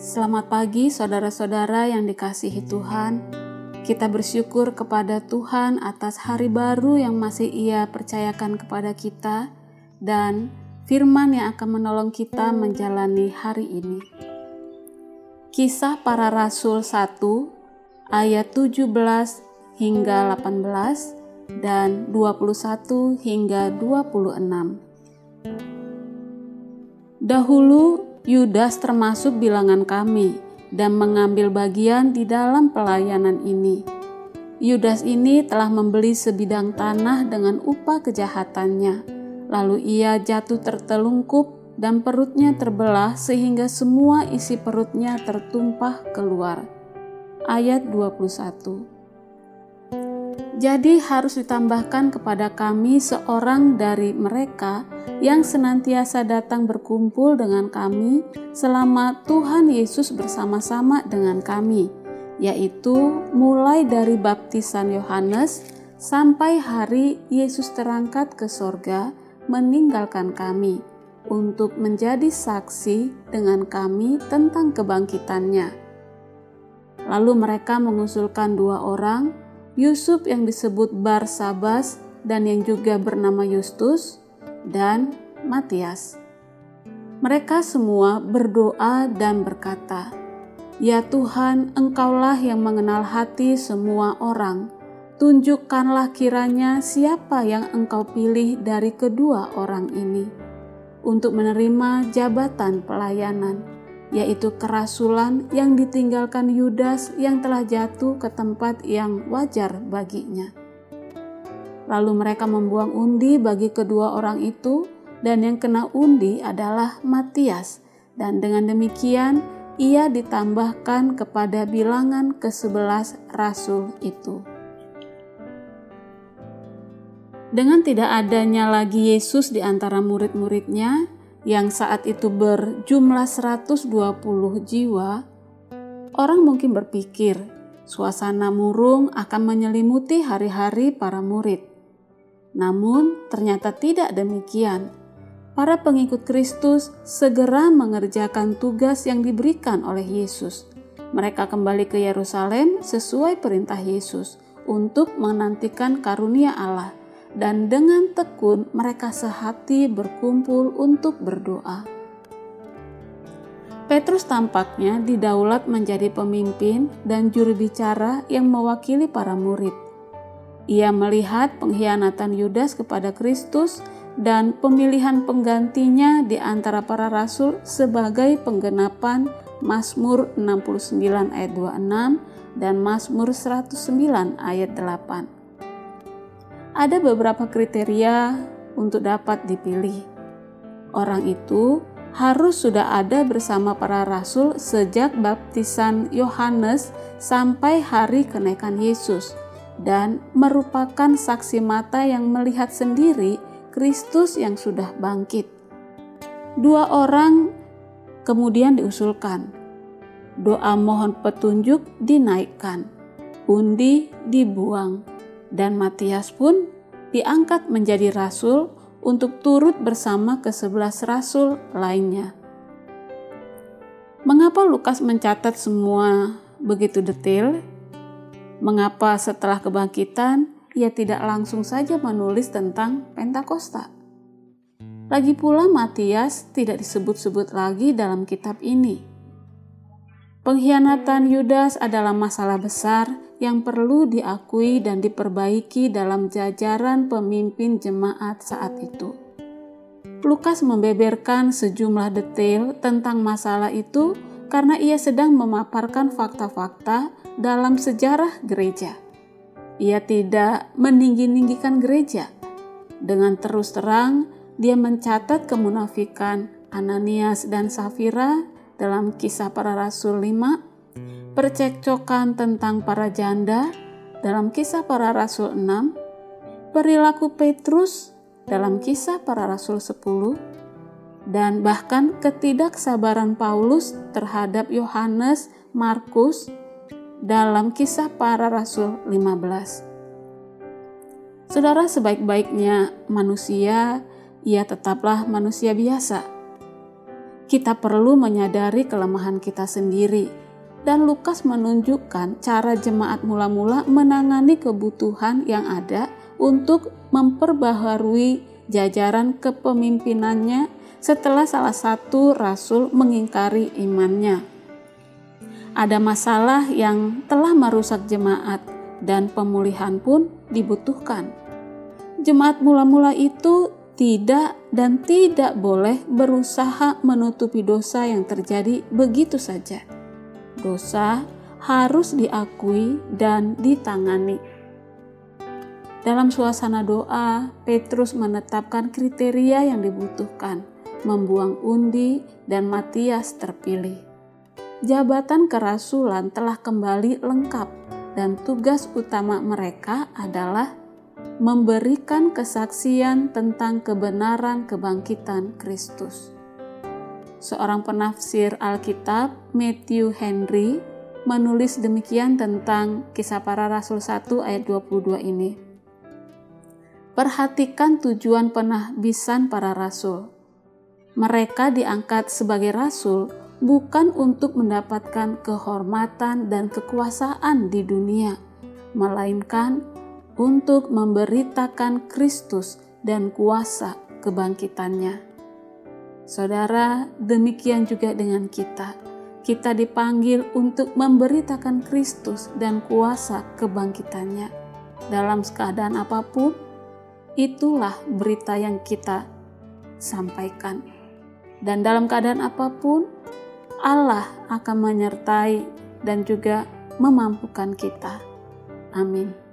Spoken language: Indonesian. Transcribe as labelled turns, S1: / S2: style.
S1: Selamat pagi, saudara-saudara yang dikasihi Tuhan. Kita bersyukur kepada Tuhan atas hari baru yang masih Ia percayakan kepada kita, dan firman yang akan menolong kita menjalani hari ini. Kisah para Rasul 1 ayat 17 hingga 18 dan 21 hingga 26. Dahulu Yudas termasuk bilangan kami dan mengambil bagian di dalam pelayanan ini. Yudas ini telah membeli sebidang tanah dengan upah kejahatannya. Lalu ia jatuh tertelungkup dan perutnya terbelah sehingga semua isi perutnya tertumpah keluar. Ayat 21 jadi harus ditambahkan kepada kami seorang dari mereka yang senantiasa datang berkumpul dengan kami selama Tuhan Yesus bersama-sama dengan kami, yaitu mulai dari baptisan Yohanes sampai hari Yesus terangkat ke sorga meninggalkan kami untuk menjadi saksi dengan kami tentang kebangkitannya. Lalu mereka mengusulkan dua orang, Yusuf yang disebut Barsabas dan yang juga bernama Justus dan Matias. Mereka semua berdoa dan berkata, "Ya Tuhan, Engkaulah yang mengenal hati semua orang. Tunjukkanlah kiranya siapa yang Engkau pilih dari kedua orang ini untuk menerima jabatan pelayanan." Yaitu kerasulan yang ditinggalkan Yudas yang telah jatuh ke tempat yang wajar baginya. Lalu mereka membuang undi bagi kedua orang itu, dan yang kena undi adalah Matias, dan dengan demikian ia ditambahkan kepada bilangan ke-11 rasul itu. Dengan tidak adanya lagi Yesus di antara murid-muridnya, yang saat itu berjumlah 120 jiwa, orang mungkin berpikir suasana murung akan menyelimuti hari-hari para murid. Namun ternyata tidak demikian. Para pengikut Kristus segera mengerjakan tugas yang diberikan oleh Yesus. Mereka kembali ke Yerusalem sesuai perintah Yesus untuk menantikan karunia Allah dan dengan tekun mereka sehati berkumpul untuk berdoa. Petrus tampaknya didaulat menjadi pemimpin dan juru bicara yang mewakili para murid. Ia melihat pengkhianatan Yudas kepada Kristus dan pemilihan penggantinya di antara para rasul sebagai penggenapan Mazmur 69 ayat 26 dan Mazmur 109 ayat 8 ada beberapa kriteria untuk dapat dipilih. Orang itu harus sudah ada bersama para rasul sejak baptisan Yohanes sampai hari kenaikan Yesus dan merupakan saksi mata yang melihat sendiri Kristus yang sudah bangkit. Dua orang kemudian diusulkan. Doa mohon petunjuk dinaikkan, undi dibuang, dan Matias pun diangkat menjadi rasul untuk turut bersama ke sebelas rasul lainnya. Mengapa Lukas mencatat semua begitu detail? Mengapa setelah kebangkitan ia tidak langsung saja menulis tentang Pentakosta? Lagi pula Matias tidak disebut-sebut lagi dalam kitab ini. Pengkhianatan Yudas adalah masalah besar yang perlu diakui dan diperbaiki dalam jajaran pemimpin jemaat saat itu. Lukas membeberkan sejumlah detail tentang masalah itu karena ia sedang memaparkan fakta-fakta dalam sejarah gereja. Ia tidak meninggi-ninggikan gereja. Dengan terus terang, dia mencatat kemunafikan Ananias dan Safira dalam kisah para rasul 5, percekcokan tentang para janda dalam kisah para rasul 6, perilaku Petrus dalam kisah para rasul 10, dan bahkan ketidaksabaran Paulus terhadap Yohanes Markus dalam kisah para rasul 15. Saudara sebaik-baiknya manusia, ia tetaplah manusia biasa kita perlu menyadari kelemahan kita sendiri. Dan Lukas menunjukkan cara jemaat mula-mula menangani kebutuhan yang ada untuk memperbaharui jajaran kepemimpinannya setelah salah satu rasul mengingkari imannya. Ada masalah yang telah merusak jemaat dan pemulihan pun dibutuhkan. Jemaat mula-mula itu tidak dan tidak boleh berusaha menutupi dosa yang terjadi begitu saja. Dosa harus diakui dan ditangani. Dalam suasana doa, Petrus menetapkan kriteria yang dibutuhkan, membuang undi, dan Matias terpilih. Jabatan kerasulan telah kembali lengkap, dan tugas utama mereka adalah memberikan kesaksian tentang kebenaran kebangkitan Kristus. Seorang penafsir Alkitab, Matthew Henry, menulis demikian tentang kisah para rasul 1 ayat 22 ini. Perhatikan tujuan penahbisan para rasul. Mereka diangkat sebagai rasul bukan untuk mendapatkan kehormatan dan kekuasaan di dunia, melainkan untuk memberitakan Kristus dan kuasa kebangkitannya. Saudara, demikian juga dengan kita. Kita dipanggil untuk memberitakan Kristus dan kuasa kebangkitannya. Dalam keadaan apa pun, itulah berita yang kita sampaikan. Dan dalam keadaan apa pun, Allah akan menyertai dan juga memampukan kita. Amin.